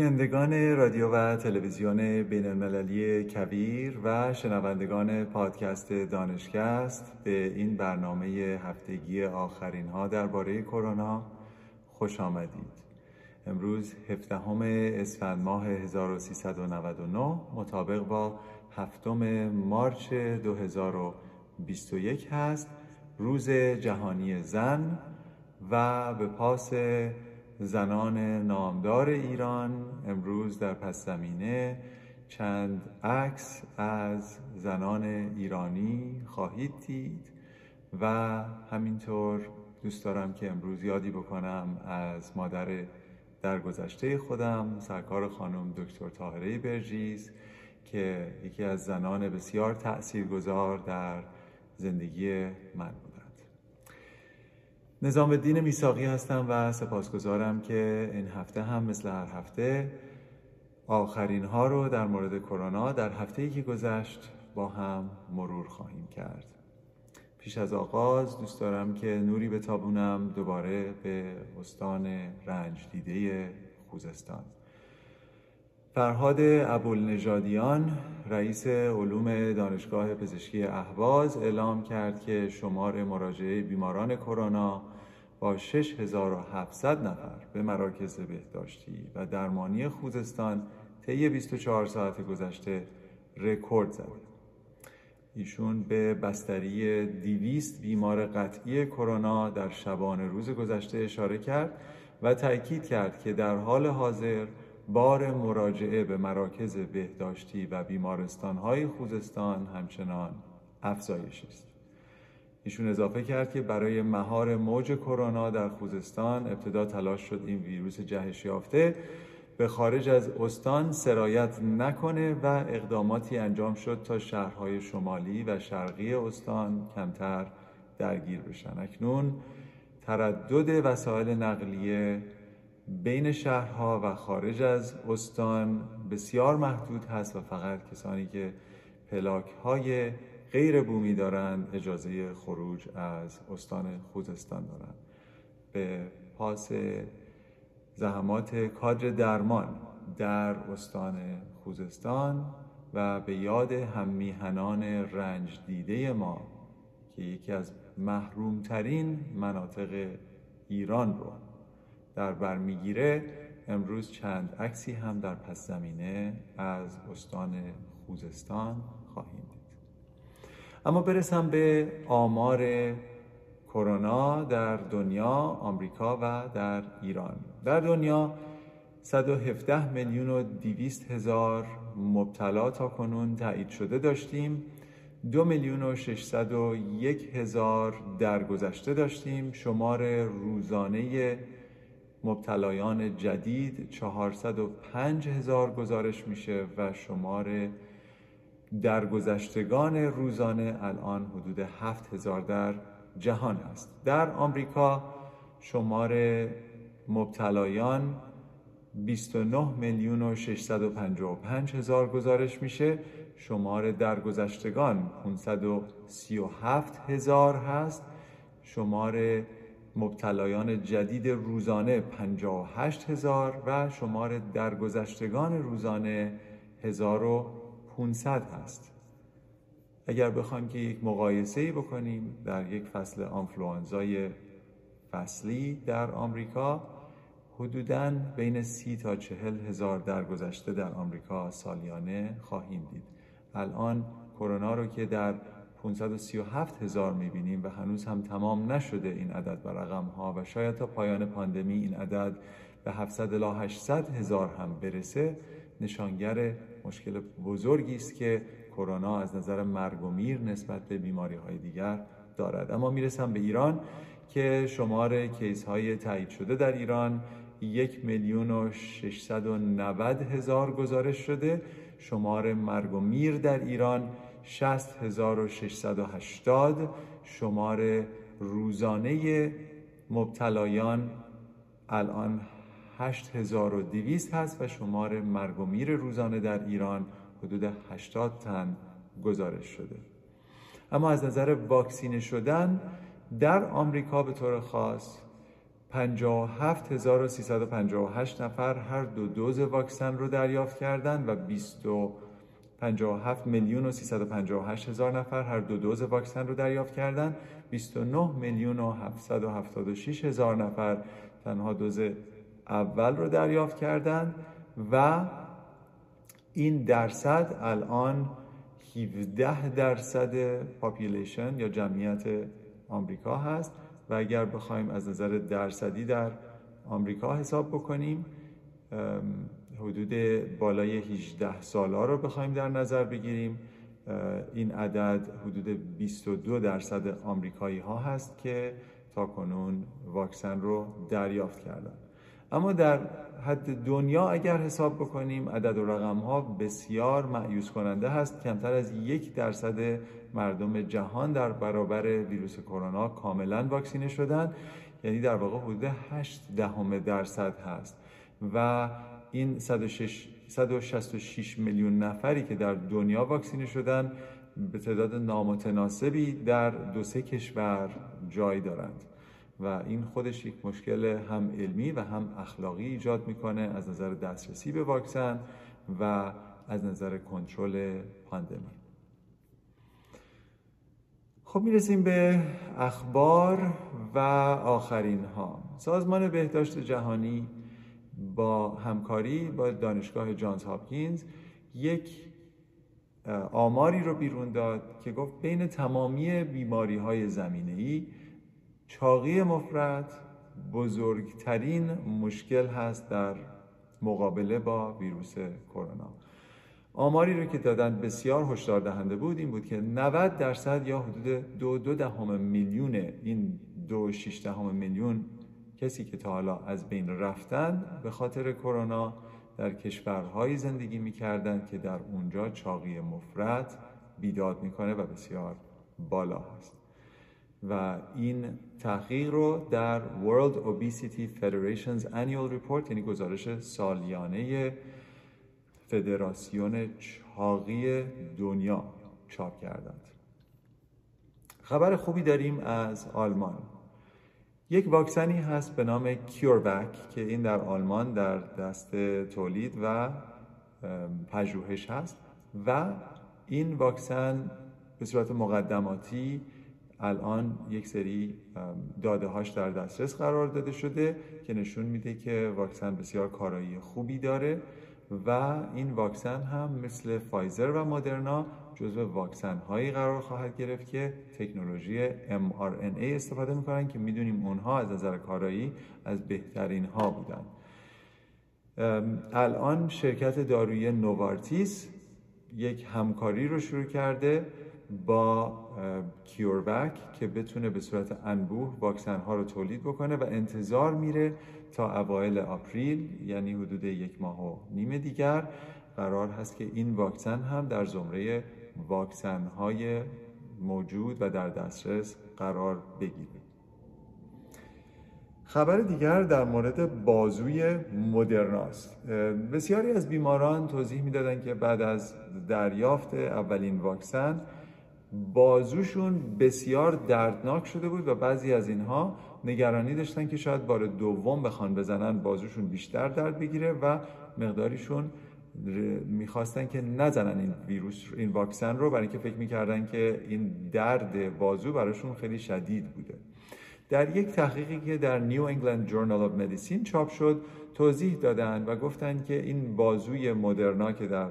بینندگان رادیو و تلویزیون بین المللی کبیر و شنوندگان پادکست دانشکست به این برنامه هفتگی آخرین ها درباره کرونا خوش آمدید. امروز 17 اسفند ماه 1399 مطابق با هفتم مارچ 2021 هست روز جهانی زن و به پاس زنان نامدار ایران امروز در پس زمینه چند عکس از زنان ایرانی خواهید دید و همینطور دوست دارم که امروز یادی بکنم از مادر درگذشته خودم سرکار خانم دکتر طاهره برجیز که یکی از زنان بسیار تاثیرگذار در زندگی من بود. نظام الدین میساقی هستم و سپاسگزارم که این هفته هم مثل هر هفته آخرین ها رو در مورد کرونا در هفته ای که گذشت با هم مرور خواهیم کرد. پیش از آغاز دوست دارم که نوری به تابونم دوباره به استان رنج دیده خوزستان. فرهاد ابوالنژادیان رئیس علوم دانشگاه پزشکی اهواز اعلام کرد که شمار مراجعه بیماران کرونا با 6700 نفر به مراکز بهداشتی و درمانی خوزستان طی 24 ساعت گذشته رکورد زد. ایشون به بستری 200 بیمار قطعی کرونا در شبانه روز گذشته اشاره کرد و تاکید کرد که در حال حاضر بار مراجعه به مراکز بهداشتی و بیمارستانهای خوزستان همچنان افزایش است. ایشون اضافه کرد که برای مهار موج کرونا در خوزستان ابتدا تلاش شد این ویروس جهش یافته. به خارج از استان سرایت نکنه و اقداماتی انجام شد تا شهرهای شمالی و شرقی استان کمتر درگیر بشن. اکنون تردد وسایل نقلیه بین شهرها و خارج از استان بسیار محدود هست و فقط کسانی که پلاک های غیر بومی دارند اجازه خروج از استان خوزستان دارند. به پاس زحمات کادر درمان در استان خوزستان و به یاد هممیهنان رنج دیده ما که یکی از محرومترین مناطق ایران رو در بر می‌گیره امروز چند عکسی هم در پس زمینه از استان خوزستان خواهیم اما برسم به آمار کرونا در دنیا، آمریکا و در ایران. در دنیا 117 میلیون و 200 هزار مبتلا تا کنون تایید شده داشتیم. دو میلیون و 601 هزار درگذشته داشتیم. شمار روزانه مبتلایان جدید 405 هزار گزارش میشه و شمار درگذشتگان روزانه الان حدود 7 هزار در جهان است. در آمریکا شمار مبتلایان 29 میلیون و 655 هزار گزارش میشه. شمار درگذشتگان 537 هزار هست. شمار مبتلایان جدید روزانه 58 هزار و شمار درگذشتگان روزانه 1500 هست. اگر بخوایم که یک مقایسه بکنیم در یک فصل آنفلوانزای فصلی در آمریکا حدوداً بین سی تا چهل هزار درگذشته در آمریکا سالیانه خواهیم دید. الان کرونا رو که در 537 هزار می‌بینیم و هنوز هم تمام نشده این عدد و رقم ها و شاید تا پایان پاندمی این عدد به 700 الی 800 هزار هم برسه نشانگر مشکل بزرگی است که کرونا از نظر مرگ و میر نسبت به بیماری های دیگر دارد. اما می‌رسم به ایران که شمار کیس های تایید شده در ایران یک میلیون و 690 هزار گزارش شده. شمار مرگ و میر در ایران 60680 شمار روزانه مبتلایان الان 8200 هست و شمار مرگ و میر روزانه در ایران حدود 80 تن گزارش شده. اما از نظر واکسینه شدن در آمریکا به طور خاص 57358 نفر هر دو دوز واکسن رو دریافت کردند و 257 میلیون و 358 هزار نفر هر دو دوز واکسن رو دریافت کردند 29 میلیون و 776 هزار نفر تنها دوز اول رو دریافت کردند و این درصد الان 17 درصد پاپیلیشن یا جمعیت آمریکا هست و اگر بخوایم از نظر درصدی در آمریکا حساب بکنیم حدود بالای 18 سالا رو بخوایم در نظر بگیریم. این عدد حدود 22 درصد آمریکایی ها هست که تا کنون واکسن رو دریافت کردن. اما در حد دنیا اگر حساب بکنیم عدد و رقم ها بسیار معیوس کننده هست. کمتر از یک درصد مردم جهان در برابر ویروس کرونا کاملا واکسینه شدن. یعنی در واقع حدود 8 دهم درصد هست. و این 106 166 میلیون نفری که در دنیا واکسینه شدن به تعداد نامتناسبی در دو سه کشور جای دارند. و این خودش یک مشکل هم علمی و هم اخلاقی ایجاد می‌کنه از نظر دسترسی به واکسن و از نظر کنترل پاندمی. خب می‌رسیم به اخبار و آخرین ها سازمان بهداشت جهانی با همکاری با دانشگاه جانز هاپکینز یک آماری رو بیرون داد که گفت بین تمامی بیماری های زمینه ای چاقی مفرد بزرگترین مشکل هست در مقابله با ویروس کرونا. آماری رو که دادن بسیار هشدار دهنده بود این بود که 90 درصد یا حدود دو دو دهم میلیون این دو شیش دهم میلیون کسی که تا حالا از بین رفتن به خاطر کرونا در کشورهایی زندگی می‌کردند که در اونجا چاقی مفرد بیداد می‌کنه و بسیار بالا هست. و این تحقیق رو در World Obesity Federation's Annual Report یعنی گزارش سالیانه فدراسیون چاقی دنیا چاپ کردند. خبر خوبی داریم از آلمان. یک واکسنی هست به نام کیوربک که این در آلمان در دست تولید و پژوهش هست و این واکسن به صورت مقدماتی الان یک سری داده هاش در دسترس قرار داده شده که نشون میده که واکسن بسیار کارایی خوبی داره و این واکسن هم مثل فایزر و مدرنا جزو واکسن هایی قرار خواهد گرفت که تکنولوژی mRNA استفاده می‌کنن که می‌دونیم اونها از نظر کارایی از بهترین ها بودن الان شرکت دارویی نوارتیس یک همکاری رو شروع کرده با کیوربک که بتونه به صورت انبوه واکسن ها رو تولید بکنه و انتظار میره تا اوایل آپریل یعنی حدود یک ماه و نیم دیگر قرار هست که این واکسن هم در زمره واکسن های موجود و در دسترس قرار بگیره. خبر دیگر در مورد بازوی مدرناست بسیاری از بیماران توضیح می‌دادند که بعد از دریافت اولین واکسن بازوشون بسیار دردناک شده بود و بعضی از اینها نگرانی داشتن که شاید بار دوم بخوان بزنن بازوشون بیشتر درد بگیره و مقداریشون می‌خواستن که نزنن این ویروس این واکسن رو برای اینکه فکر می‌کردن که این درد بازو براشون خیلی شدید بوده. در یک تحقیقی که در New England Journal of Medicine چاپ شد توضیح دادن و گفتن که این بازوی مدرنا که در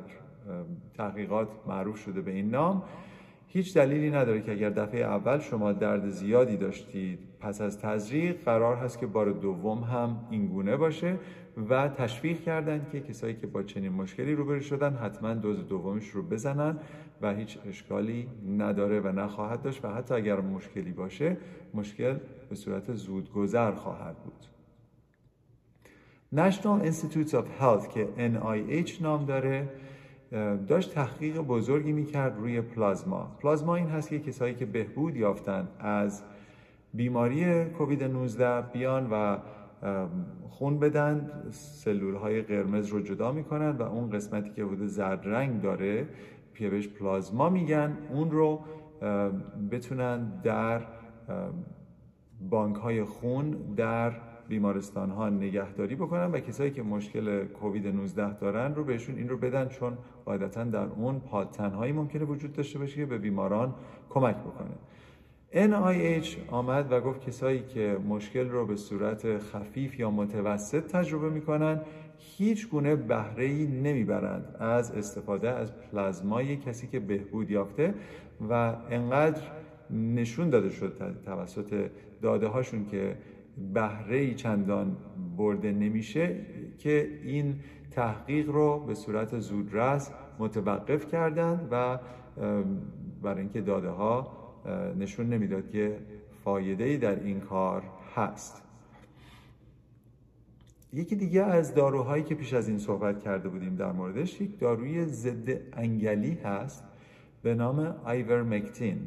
تحقیقات معروف شده به این نام هیچ دلیلی نداره که اگر دفعه اول شما درد زیادی داشتید پس از تزریق قرار هست که بار دوم هم اینگونه باشه و تشویق کردن که کسایی که با چنین مشکلی روبرو شدن حتما دوز دومش رو بزنن و هیچ اشکالی نداره و نخواهد داشت و حتی اگر مشکلی باشه مشکل به صورت زودگذر خواهد بود. National Institutes of Health که NIH نام داره داشت تحقیق بزرگی می‌کرد روی پلازما. پلازما این هست که کسایی که بهبود یافتن از بیماری کووید 19 بیان و خون بدن سلول های قرمز رو جدا می‌کنن و اون قسمتی که حدود زرد رنگ داره پیوش پلازما میگن اون رو بتونن در بانک های خون در بیمارستان ها نگهداری بکنن و کسایی که مشکل کووید 19 دارن رو بهشون این رو بدن چون قاعدتا در اون پادتنهایی ممکنه وجود داشته باشه که به بیماران کمک بکنه. NIH آمد و گفت کسایی که مشکل رو به صورت خفیف یا متوسط تجربه می‌کنن هیچ گونه بهره ای نمی‌برند. از استفاده از پلازمای کسی که بهبود یافته و انقدر نشون داده شد توسط داده هاشون که بهره چندان برده نمیشه که این تحقیق رو به صورت زودرس متوقف کردند و برای اینکه داده ها نشون نمی‌داد که فایده ای در این کار هست. یکی دیگه از داروهایی که پیش از این صحبت کرده بودیم در موردش یک داروی ضد انگلی هست به نام آیورمکتین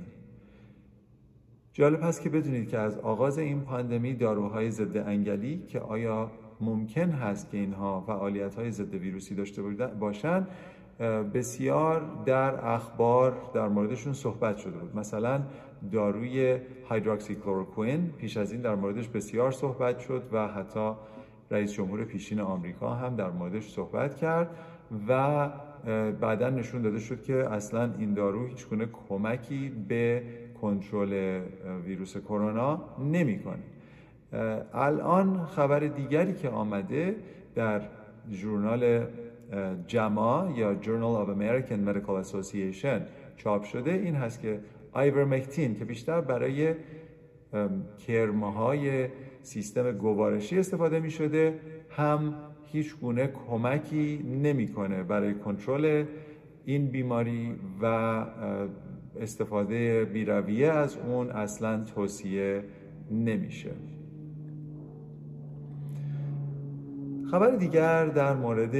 جالب هست که بدونید که از آغاز این پاندمی داروهای ضد انگلی که آیا ممکن هست که اینها فعالیت های ضد ویروسی داشته باشند بسیار در اخبار در موردشون صحبت شده بود. مثلا داروی هایدروکسی کلوروکوین پیش از این در موردش بسیار صحبت شد و حتی رئیس جمهور پیشین آمریکا هم در موردش صحبت کرد و بعدا نشون داده شد که اصلا این دارو هیچ گونه کمکی به کنترل ویروس کرونا نمی‌کنه. الان خبر دیگری که آمده در ژورنال جما یا Journal of American Medical Association چاپ شده این هست که آیورمکتین که بیشتر برای کرمه های سیستم گوارشی استفاده می شده هم هیچ گونه کمکی نمی‌کنه برای کنترل این بیماری و استفاده بیرویه از اون اصلا توصیه نمیشه. خبر دیگر در مورد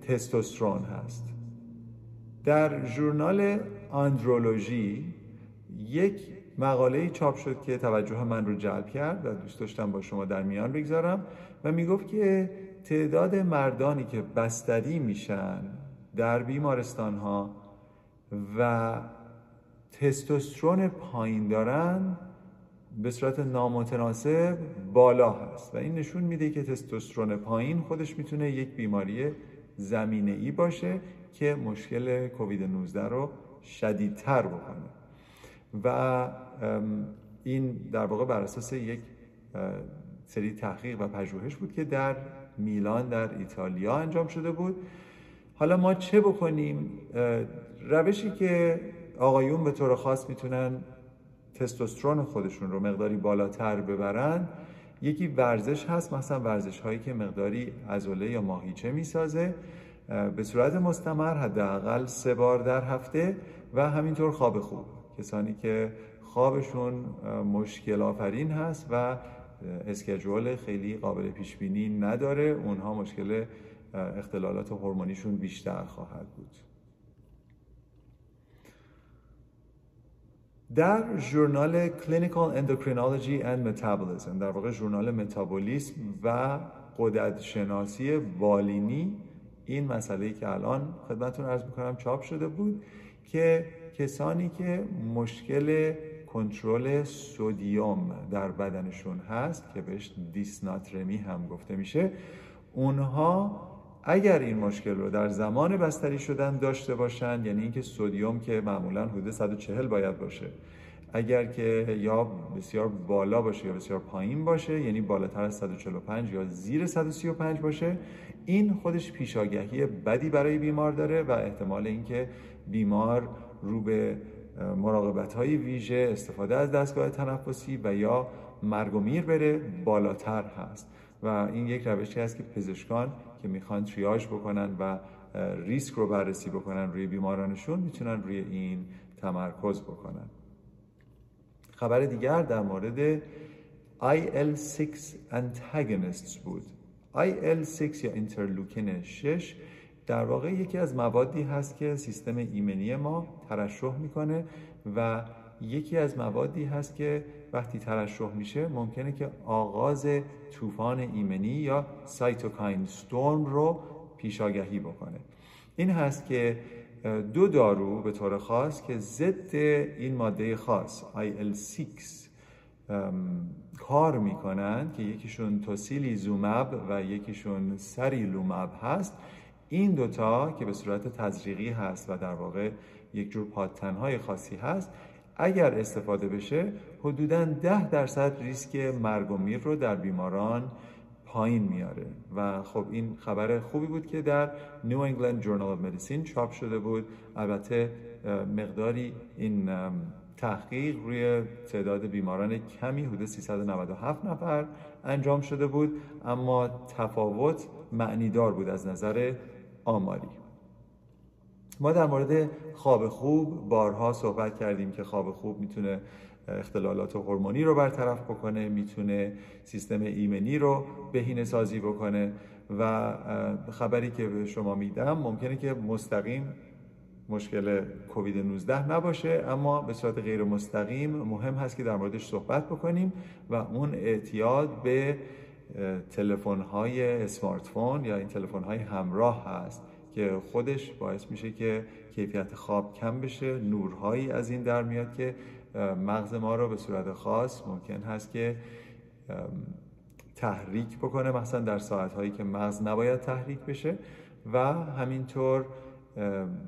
تستوسترون هست. در ژورنال آندرولوژی یک مقاله چاپ شد که توجه من رو جلب کرد و دوست داشتم با شما در میان بگذارم و می‌گفت که تعداد مردانی که بستری میشن در بیمارستان ها و تستوسترون پایین دارن به صورت نامتناسب بالا هست و این نشون میده که تستوسترون پایین خودش می‌تونه یک بیماری زمینه ای باشه که مشکل کووید 19 رو شدیدتر بکنه. و این در واقع بر اساس یک سری تحقیق و پژوهش بود که در میلان در ایتالیا انجام شده بود. حالا ما چه بکنیم؟ روشی که آقایون به طور خاص می‌تونن تستوسترون خودشون رو مقداری بالاتر ببرن. یکی ورزش هست مثلا ورزش هایی که مقداری ازوله یا ماهیچه می‌سازه به صورت مستمر حداقل سه بار در هفته و همینطور خواب خوب. کسانی که خوابشون مشکل آفرین هست و اسکجول خیلی قابل پیش بینی نداره اونها مشکل اختلالات هورمونیشون بیشتر خواهد بود. در ژورنال Clinical Endocrinology and Metabolism در واقع ژورنال متابولیسم و قدرت شناسی بالینی این مسئله که الان خدمتتون عرض می‌کنم چاپ شده بود که کسانی که مشکل کنترل سودیوم در بدنشون هست که بهش دیسناترمی هم گفته میشه اونها اگر این مشکل رو در زمان بستری شدن داشته باشن یعنی اینکه سودیوم که معمولا حدود 140 باید باشه. اگر که یا بسیار بالا باشه یا بسیار پایین باشه یعنی بالاتر از 145 یا زیر 135 باشه این خودش پیشاگهی بدی برای بیمار داره و احتمال اینکه بیمار رو به مراقبت های ویژه استفاده از دستگاه تنفسی و یا مرگ و میر بره بالاتر هست. و این یک روشی است که پزشکان که می‌خوان تریاج بکنن و ریسک رو بررسی بکنن روی بیمارانشون می‌تونن روی این تمرکز بکنن. خبر دیگر در مورد IL-6 antagonists بود. IL-6 یا اینترلوکین 6 در واقع یکی از موادی هست که سیستم ایمنی ما ترشح می‌کنه و یکی از موادی هست که وقتی ترشح میشه ممکنه که آغاز طوفان ایمنی یا سایتوکاین ستورم رو پیشاگهی بکنه. این هست که دو دارو به طور خاص که ضد این ماده خاص IL-6 کار می‌کنند که یکیشون توسیلی زومب و یکیشون سریلومب هست. این دوتا که به صورت تزریقی هست و در واقع یک جور پادتنهای خاصی هست اگر استفاده بشه حدودا ده درصد ریسک مرگ و میر رو در بیماران پایین میاره. و خب این خبر خوبی بود که در نیو انگلند جورنال of مدیسین چاپ شده بود. البته مقداری این تحقیق روی تعداد بیماران کمی حدود 397 نفر انجام شده بود. اما تفاوت معنیدار بود از نظر آماری. ما در مورد خواب خوب بارها صحبت کردیم که خواب خوب می‌تونه اختلالات هورمونی رو برطرف بکنه می‌تونه سیستم ایمنی رو بهینه سازی بکنه و خبری که به شما میدم ممکنه که مستقیم مشکل کووید 19 نباشه اما به صورت غیر مستقیم مهم هست که در موردش صحبت بکنیم و اون اعتیاد به تلفن های اسمارت فون یا این تلفن های همراه هست. که خودش باعث میشه که کیفیت خواب کم بشه. نورهایی از این در میاد که مغز ما رو به صورت خاص ممکن هست که تحریک بکنه مثلا در ساعت که مغز نباید تحریک بشه. و همینطور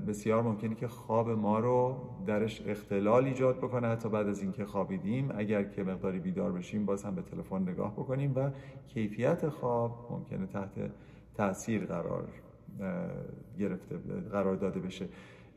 بسیار ممکنه که خواب ما رو درش اختلال ایجاد بکنه. حتی بعد از اینکه خوابیدیم اگر که مقداری بیدار بشیم باز هم به تلفن نگاه بکنیم و کیفیت خواب ممکنه تحت تاثیر قرار گرفته قرار داده بشه.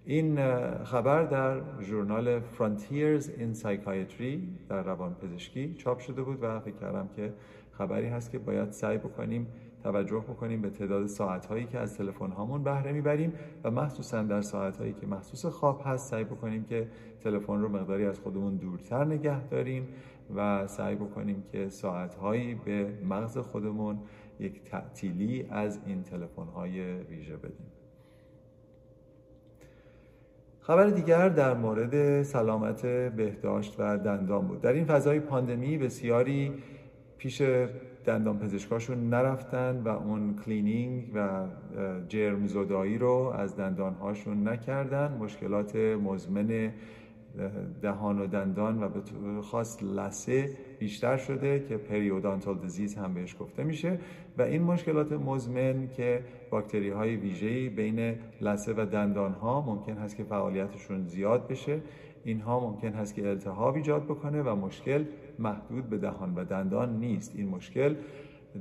این خبر در ژورنال Frontiers in Psychiatry در روان پزشکی چاپ شده بود و فکر کردم که خبری هست که باید سعی بکنیم توجه بکنیم به تعداد ساعت هایی که از تلفن هامون بهره می‌بریم و مخصوصا در ساعت هایی که مخصوص خواب هست سعی بکنیم که تلفن رو مقداری از خودمون دورتر نگه داریم و سعی بکنیم که ساعت هایی به مغز خودمون یک تعطیلی از این تلفن های ویژه بدیم. خبر دیگر در مورد سلامت بهداشت و دندان بود. در این فضای پاندمی بسیاری پیش دندان پزشکاشون نرفتن و اون کلینینگ و جرم زدایی رو از دندانهاشون نکردن. مشکلات مزمن دهان و دندان و به خاص لسه بیشتر شده که پریودانتال دیزیز هم بهش گفته میشه و این مشکلات مزمن که باکتری های ویژه‌ای بین لسه و دندان ها ممکن هست که فعالیتشون زیاد بشه. اینها ممکن هست که التهاب ایجاد بکنه و مشکل محدود به دهان و دندان نیست. این مشکل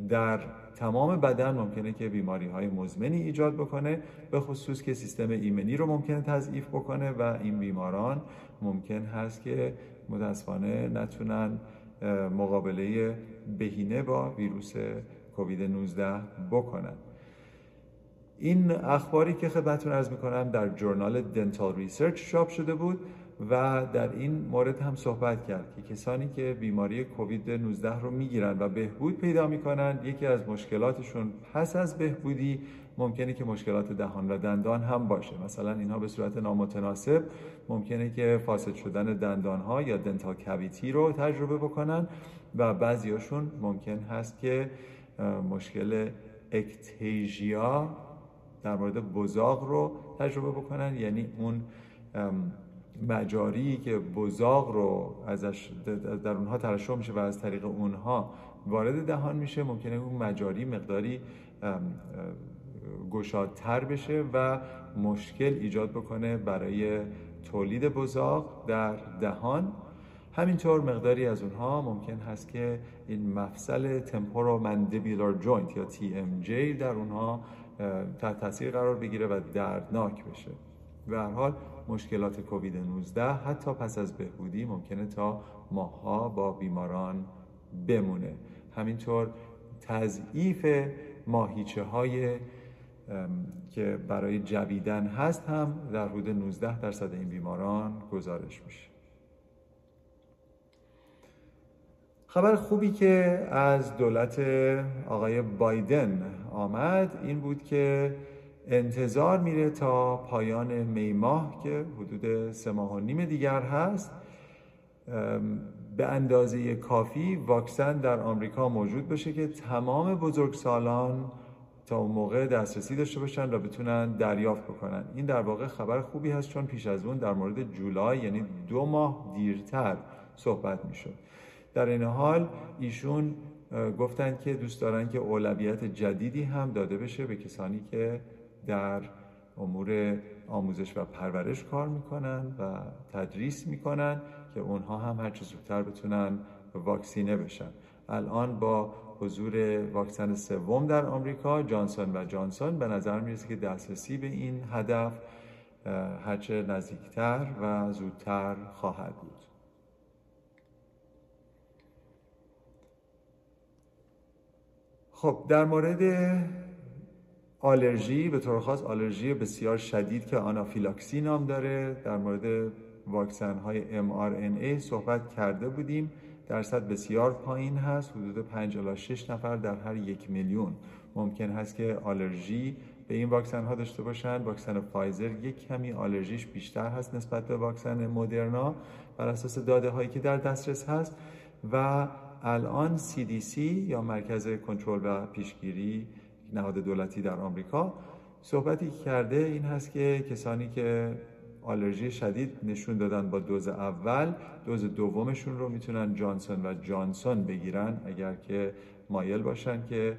در تمام بدن ممکنه که بیماری های مزمنی ایجاد بکنه به خصوص که سیستم ایمنی رو ممکنه تضعیف بکنه و این بیماران ممکن هست که متاسفانه نتونن مقابله بهینه با ویروس کووید 19 بکنن. این اخباری که خدمتتون عرض می‌کنم در Journal Dental Research چاپ شده بود. و در این مورد هم صحبت کرد که کسانی که بیماری کووید 19 رو می‌گیرن و بهبود پیدا می‌کنن یکی از مشکلاتشون پس از بهبودی ممکنه که مشکلات دهان و دندان هم باشه. مثلا اینها به صورت نامتناسب ممکنه که فاسد شدن دندان ها یا دنتال کویتی رو تجربه بکنن و بعضیاشون ممکن هست که مشکل اکتیژیا در مورد بزاق رو تجربه بکنن یعنی اون مجاری که بزاق رو ازش در اونها ترشح میشه و از طریق اونها وارد دهان میشه ممکنه اون مجاری مقداری گشادتر بشه و مشکل ایجاد بکنه برای تولید بزاق در دهان. همینطور مقداری از اونها ممکن هست که این مفصل تمپورو مندیبولار جوینت یا TMJ در اونها تحت تاثیر قرار بگیره و دردناک بشه. به هر حال مشکلات کووید 19 حتی پس از بهبودی ممکنه تا ماها با بیماران بمونه. همینطور تضعیف ماهیچه های که برای جویدن هست هم در حدود 19 درصد این بیماران گزارش میشه. خبر خوبی که از دولت آقای بایدن آمد این بود که انتظار میره تا پایان می ماه که حدود سه ماه و نیم دیگر هست. به اندازه کافی واکسن در آمریکا موجود بشه که تمام بزرگسالان تا اون موقع دسترسی داشته باشن و بتونن دریافت بکنن. این در واقع خبر خوبی هست چون پیش از اون در مورد جولای یعنی دو ماه دیرتر صحبت می‌شد. در این حال ایشون گفتند که دوست دارن که اولویت جدیدی هم داده بشه به کسانی که در امور آموزش و پرورش کار می‌کنن و تدریس می‌کنن که اونها هم هرچه زودتر بتونن واکسینه بشن. الان با حضور واکسن سوم در آمریکا جانسون و جانسون به نظر می‌رسه که دسترسی به این هدف هرچه نزدیکتر و زودتر خواهد بود. خب در مورد آلرژی به طور خاص آلرژی بسیار شدید که آنافیلاکسی نام داره. در مورد واکسن های mRNA صحبت کرده بودیم. درصد بسیار پایین هست. حدود 5 الی 6 نفر در هر یک میلیون. ممکن هست که آلرژی به این واکسن ها داشته باشند واکسن فایزر یک کمی آلرژیش بیشتر هست نسبت به واکسن مدرنا بر اساس داده هایی که در دسترس هست. و الان CDC یا مرکز کنترل و پیشگیری نهاد دولتی در آمریکا. صحبتی کرده این هست که کسانی که آلرژی شدید نشون دادن با دوز اول دوز دومشون رو می‌تونن جانسون و جانسون بگیرن اگر که مایل باشن که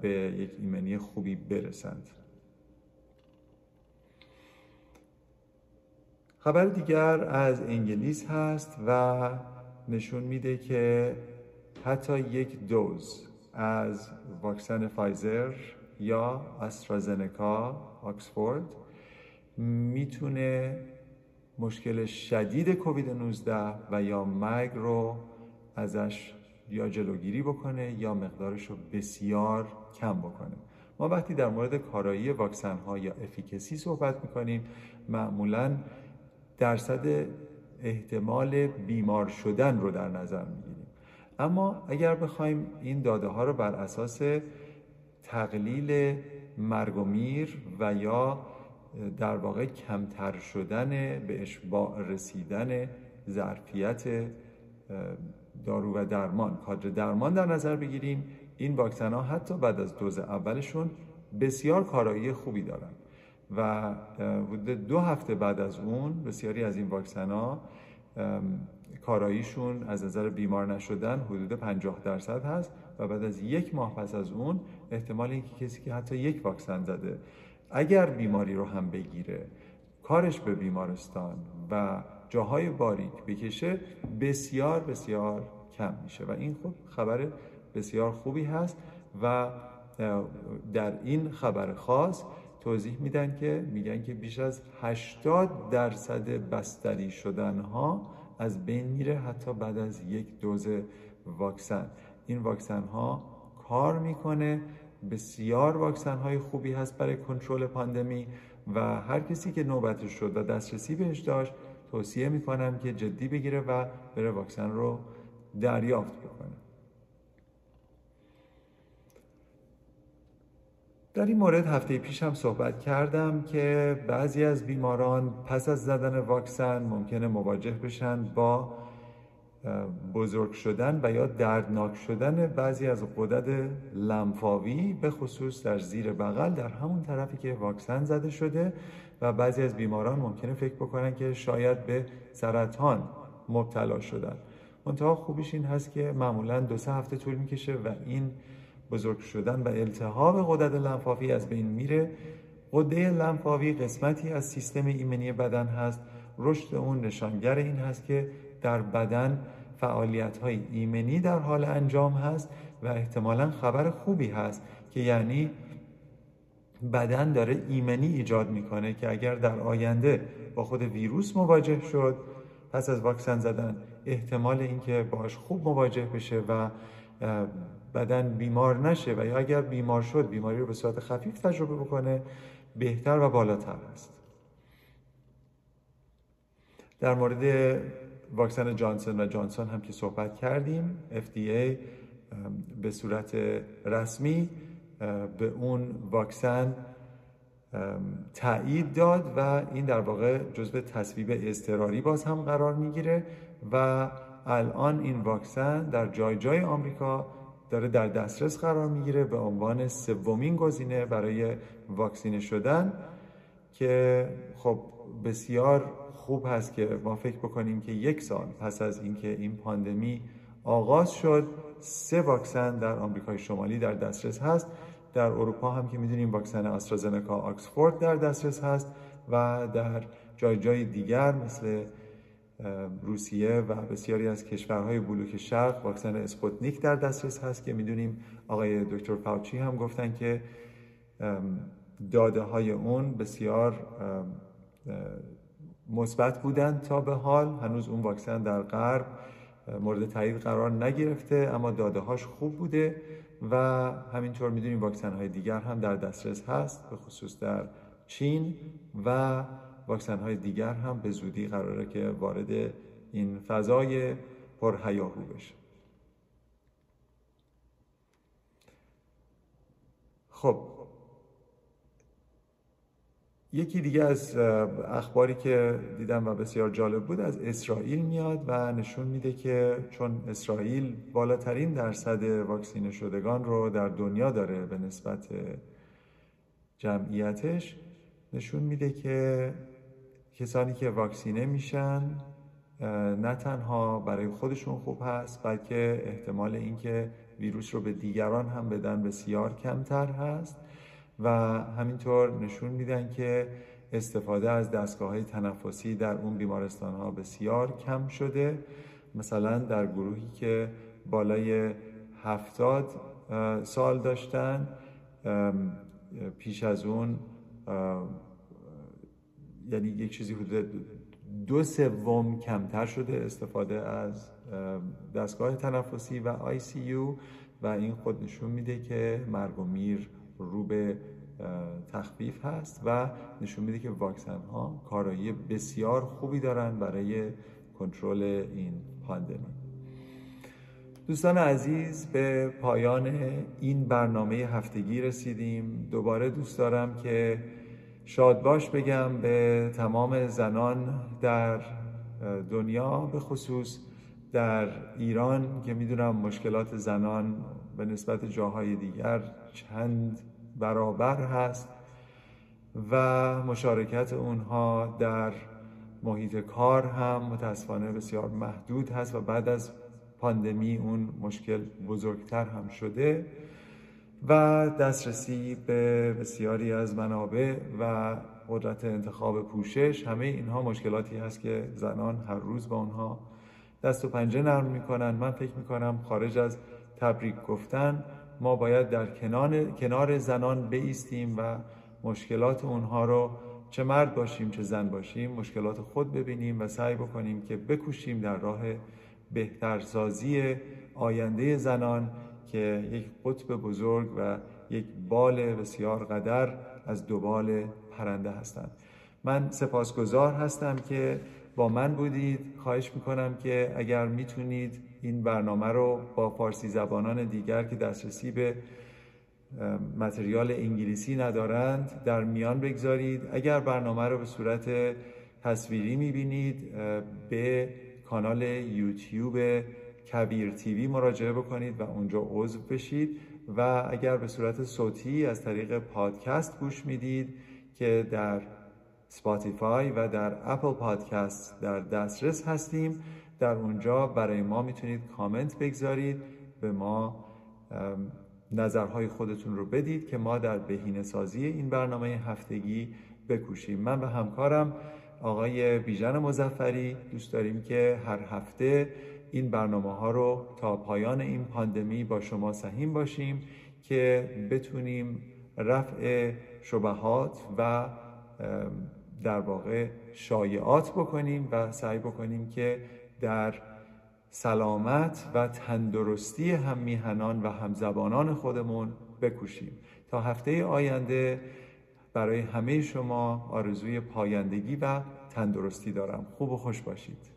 به یک ایمنی خوبی برسند. خبر دیگر از انگلیس هست و نشون میده که حتی یک دوز از واکسن فایزر یا استرازنکا آکسفورد می‌تونه مشکل شدید کووید 19 و یا مرگ رو ازش یا جلوگیری بکنه یا مقدارش رو بسیار کم بکنه. ما وقتی در مورد کارایی واکسن ها یا افیکسی صحبت می‌کنیم معمولا درصد احتمال بیمار شدن رو در نظر می‌گیریم. اما اگر بخوایم این داده ها رو بر اساس تقلیل مرگ و میر و یا در واقع کمتر شدن به اشباع رسیدن ظرفیت دارو و درمان کادر درمان در نظر بگیریم این واکسن ها حتی بعد از دوز اولشون بسیار کارایی خوبی دارن و حدود دو هفته بعد از اون بسیاری از این واکسن ها کاراییشون از نظر بیمار نشدن حدود 50 درصد هست و بعد از یک ماه پس از اون احتمال اینکه کسی که حتی یک واکسن زده اگر بیماری رو هم بگیره کارش به بیمارستان و جاهای باریک بکشه بسیار بسیار کم میشه. و این خب خبر بسیار خوبی هست و در این خبر خاص توضیح میدن که میگن که بیش از 80 درصد بستری شدن ها از بین میره حتی بعد از یک دوز واکسن. این واکسن ها کار می‌کنه بسیار واکسن های خوبی هست برای کنترل پاندمی و هر کسی که نوبتش شد و دسترسی بهش داشت توصیه می‌کنم که جدی بگیره و بره واکسن رو دریافت بکنه. در این مورد هفته پیش هم صحبت کردم که بعضی از بیماران پس از زدن واکسن ممکنه مواجه بشن با بزرگ شدن و یا دردناک شدن بعضی از قدرت لمفاوی به خصوص در زیر بغل در همون طرفی که واکسن زده شده و بعضی از بیماران ممکنه فکر بکنن که شاید به سرطان مبتلا شدن. منتها خوبیش این هست که معمولا دو سه هفته طول می‌کشه و این بزرگ شدن و التهاب قدرت لنفاوی از بین میره. قده لنفاوی قسمتی از سیستم ایمنی بدن هست. رشد اون نشانگر این هست که در بدن فعالیت های ایمنی در حال انجام هست و احتمالا خبر خوبی هست که یعنی بدن داره ایمنی ایجاد می‌کنه که اگر در آینده با خود ویروس مواجه شد پس از واکسن زدن احتمال اینکه باش خوب مواجه بشه و بدن بیمار نشه و یا اگر بیمار شد بیماری رو به صورت خفیف تجربه بکنه بهتر و بالاتر است. در مورد واکسن جانسون و جانسون هم که صحبت کردیم FDA به صورت رسمی به اون واکسن تایید داد و این در واقع جزء تصویب اضطراری باز هم قرار می‌گیره و الان این واکسن در جای جای آمریکا داره در دسترس قرار می‌گیره به عنوان سومین گزینه برای واکسینه شدن که خب بسیار خوب هست که ما فکر بکنیم که یک سال پس از اینکه این پاندمی آغاز شد سه واکسن در آمریکای شمالی در دسترس هست. در اروپا هم که می‌دونیم واکسن آسترازنکا آکسفورد در دسترس هست و در جای جای دیگر مثل روسیه و بسیاری از کشورهای بلوک شرق واکسن اسپوتنیک در دسترس هست که می‌دونیم آقای دکتر فاوچی هم گفتن که داده های اون بسیار مثبت بودن تا به حال. هنوز اون واکسن در غرب مورد تایید قرار نگرفته اما داده هاش خوب بوده و همینطور می‌دونیم واکسن های دیگر هم در دسترس هست به خصوص در چین و واکسن های دیگر هم به زودی قراره که وارد این فضای پرهیاهو بشه. خب یکی دیگه از اخباری که دیدم و بسیار جالب بود از اسرائیل میاد و نشون میده که چون اسرائیل بالاترین درصد واکسینه شدگان رو در دنیا داره به نسبت جمعیتش نشون میده که کسانی که واکسینه میشن نه تنها برای خودشون خوب هست بلکه احتمال اینکه ویروس رو به دیگران هم بدن بسیار کمتر هست و همینطور نشون میدن که استفاده از دستگاه های تنفسی در اون بیمارستان ها بسیار کم شده. مثلا در گروهی که بالای هفتاد سال داشتن پیش از اون یعنی یک چیزی حدود دو سوم کمتر شده استفاده از دستگاه تنفسی و آی سی یو و این خود نشون میده که مرگ و میر رو به تخفیف هست و نشون میده که واکسن ها کارایی بسیار خوبی دارن برای کنترل این پاندمی. دوستان عزیز به پایان این برنامه هفتگی رسیدیم. دوباره دوست دارم که شادباش بگم به تمام زنان در دنیا به خصوص در ایران که می‌دونم مشکلات زنان به نسبت جاهای دیگر چند برابر هست و مشارکت اونها در محیط کار هم متاسفانه بسیار محدود هست و بعد از پاندمی اون مشکل بزرگتر هم شده. و دسترسی به بسیاری از منابع و قدرت انتخاب پوشش همه اینها مشکلاتی هست که زنان هر روز با اونها دست و پنجه نرم می‌کنن. من فکر می‌کنم خارج از تبریک گفتن ما باید در کنار, زنان بیستیم و مشکلات اونها رو چه مرد باشیم چه زن باشیم مشکلات خود ببینیم و سعی بکنیم که بکوشیم در راه بهترسازی آینده زنان. که یک قطب بزرگ و یک بال بسیار قدر از دو بال پرنده هستند. من سپاسگزار هستم که با من بودید. خواهش می‌کنم که اگر می‌تونید این برنامه رو با فارسی زبانان دیگر که دسترسی به متریال انگلیسی ندارند در میان بگذارید. اگر برنامه رو به صورت تصویری می‌بینید به کانال یوتیوب کبیر TV مراجعه بکنید و اونجا عضو بشید و اگر به صورت صوتی از طریق پادکست گوش می‌دید که در Spotify و در Apple Podcast در دسترس هستیم در اونجا برای ما می‌تونید کامنت بگذارید به ما نظرهای خودتون رو بدید که ما در بهینه سازی این برنامه هفتگی بکوشیم. من و همکارم آقای بیژن مزفری دوست داریم که هر هفته این برنامه ها رو تا پایان این پاندمی با شما سهیم باشیم که بتونیم رفع شبهات و در واقع شایعات بکنیم و سعی بکنیم که در سلامت و تندرستی هم میهنان و همزبانان خودمون بکوشیم. تا هفته آینده برای همه شما آرزوی پایندگی و تندرستی دارم. خوب و خوش باشید.